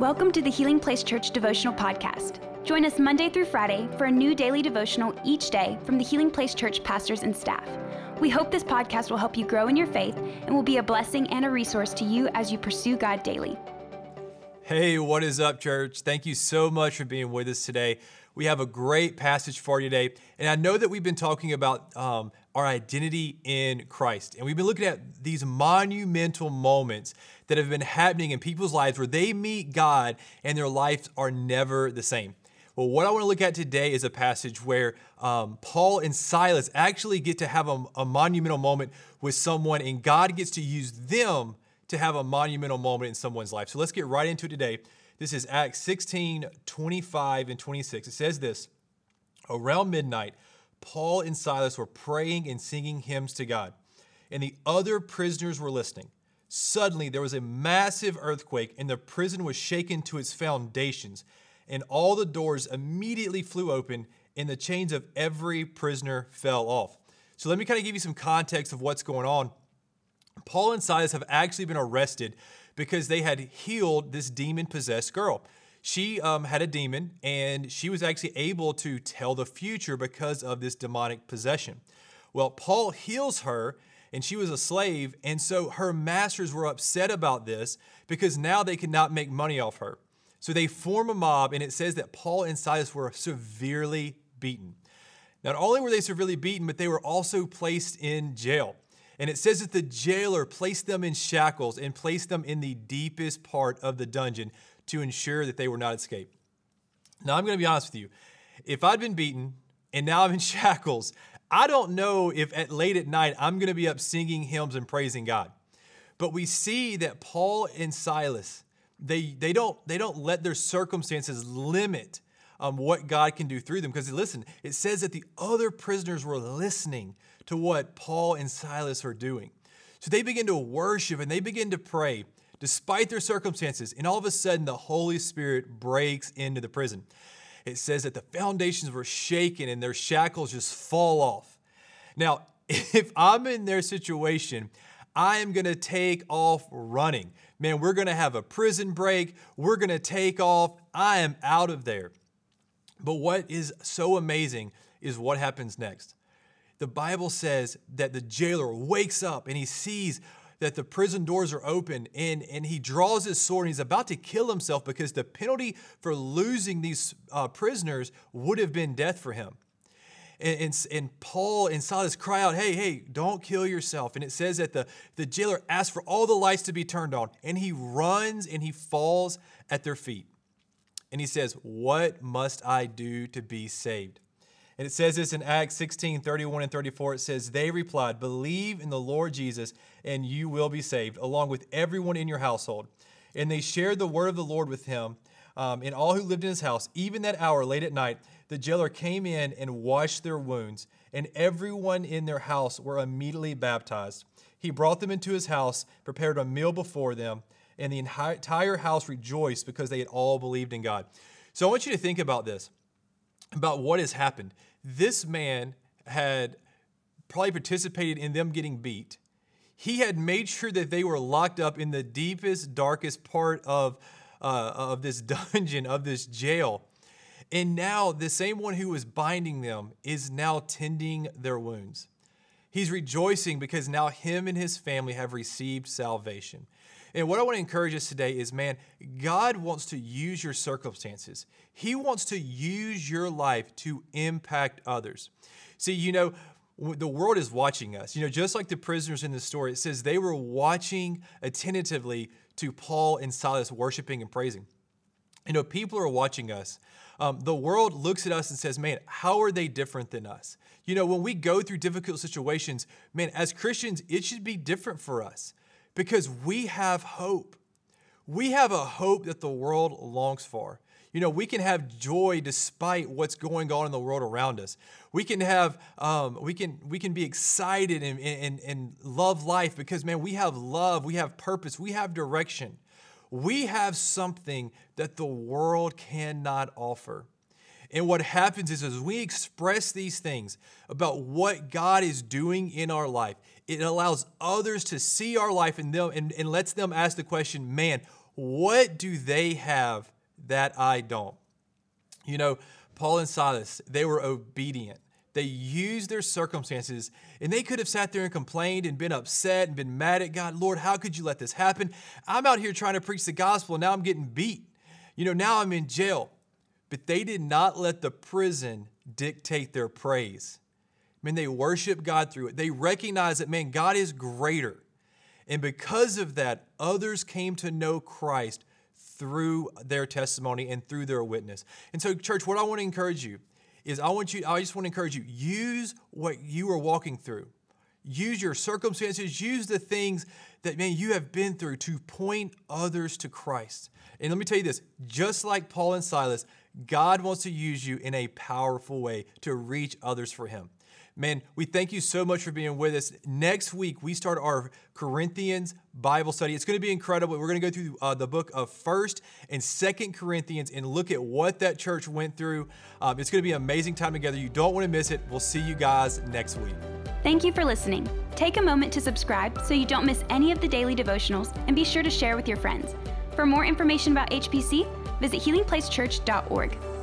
Welcome to the Healing Place Church Devotional Podcast. Join us Monday through Friday for a new daily devotional each day from the Healing Place Church pastors and staff. We hope this podcast will help you grow in your faith and will be a blessing and a resource to you as you pursue God daily. Hey, what is up, church? Thank you so much for being with us today. We have a great passage for you today. And I know that we've been talking about um, our identity in Christ. And we've been looking at these monumental moments that have been happening in people's lives where they meet God and their lives are never the same. Well, what I want to look at today is a passage where um, Paul and Silas actually get to have a, a monumental moment with someone, and God gets to use them to have a monumental moment in someone's life. So let's get right into it today. This is Acts 16 25 and 26. It says this Around midnight, Paul and Silas were praying and singing hymns to God, and the other prisoners were listening. Suddenly, there was a massive earthquake, and the prison was shaken to its foundations, and all the doors immediately flew open, and the chains of every prisoner fell off. So, let me kind of give you some context of what's going on. Paul and Silas have actually been arrested because they had healed this demon possessed girl. She um, had a demon and she was actually able to tell the future because of this demonic possession. Well, Paul heals her and she was a slave. And so her masters were upset about this because now they could not make money off her. So they form a mob, and it says that Paul and Silas were severely beaten. Not only were they severely beaten, but they were also placed in jail. And it says that the jailer placed them in shackles and placed them in the deepest part of the dungeon to ensure that they were not escaped. Now, I'm going to be honest with you. If I'd been beaten and now I'm in shackles, I don't know if at late at night I'm going to be up singing hymns and praising God. But we see that Paul and Silas, they, they, don't, they don't let their circumstances limit um, what God can do through them. Because listen, it says that the other prisoners were listening to what Paul and Silas are doing. So they begin to worship and they begin to pray despite their circumstances. And all of a sudden, the Holy Spirit breaks into the prison. It says that the foundations were shaken and their shackles just fall off. Now, if I'm in their situation, I am going to take off running. Man, we're going to have a prison break. We're going to take off. I am out of there. But what is so amazing is what happens next the Bible says that the jailer wakes up and he sees that the prison doors are open and, and he draws his sword and he's about to kill himself because the penalty for losing these uh, prisoners would have been death for him. And, and, and, Paul and Silas cry out, hey, hey, don't kill yourself. And it says that the, the jailer asks for all the lights to be turned on and he runs and he falls at their feet. And he says, What must I do to be saved? And it says this in Acts 16 31 and 34. It says, They replied, Believe in the Lord Jesus, and you will be saved, along with everyone in your household. And they shared the word of the Lord with him um, and all who lived in his house. Even that hour, late at night, the jailer came in and washed their wounds, and everyone in their house were immediately baptized. He brought them into his house, prepared a meal before them, and the entire house rejoiced because they had all believed in God. So I want you to think about this about what has happened. This man had probably participated in them getting beat. He had made sure that they were locked up in the deepest, darkest part of, uh, of this dungeon, of this jail. And now the same one who was binding them is now tending their wounds. He's rejoicing because now him and his family have received salvation. And what I want to encourage us today is man, God wants to use your circumstances, He wants to use your life to impact others. See, you know, the world is watching us. You know, just like the prisoners in the story, it says they were watching attentively to Paul and Silas worshiping and praising. You know, people are watching us. Um, the world looks at us and says, man, how are they different than us? You know, when we go through difficult situations, man, as Christians, it should be different for us because we have hope. We have a hope that the world longs for. You know, we can have joy despite what's going on in the world around us. We can have, um, we can, we can be excited and, and, and love life because, man, we have love, we have purpose, we have direction. We have something that the world cannot offer. And what happens is, as we express these things about what God is doing in our life, it allows others to see our life and, them, and, and lets them ask the question, man, What do they have that I don't? You know, Paul and Silas, they were obedient. They used their circumstances and they could have sat there and complained and been upset and been mad at God. Lord, how could you let this happen? I'm out here trying to preach the gospel and now I'm getting beat. You know, now I'm in jail. But they did not let the prison dictate their praise. I mean, they worship God through it. They recognize that, man, God is greater. And because of that, others came to know Christ through their testimony and through their witness. And so, church, what I want to encourage you is I want you, I just want to encourage you, use what you are walking through. Use your circumstances, use the things that, man, you have been through to point others to Christ. And let me tell you this just like Paul and Silas, God wants to use you in a powerful way to reach others for Him. Man, we thank you so much for being with us. Next week, we start our Corinthians Bible study. It's going to be incredible. We're going to go through uh, the book of 1st and 2nd Corinthians and look at what that church went through. Um, it's going to be an amazing time together. You don't want to miss it. We'll see you guys next week. Thank you for listening. Take a moment to subscribe so you don't miss any of the daily devotionals and be sure to share with your friends. For more information about HPC, visit healingplacechurch.org.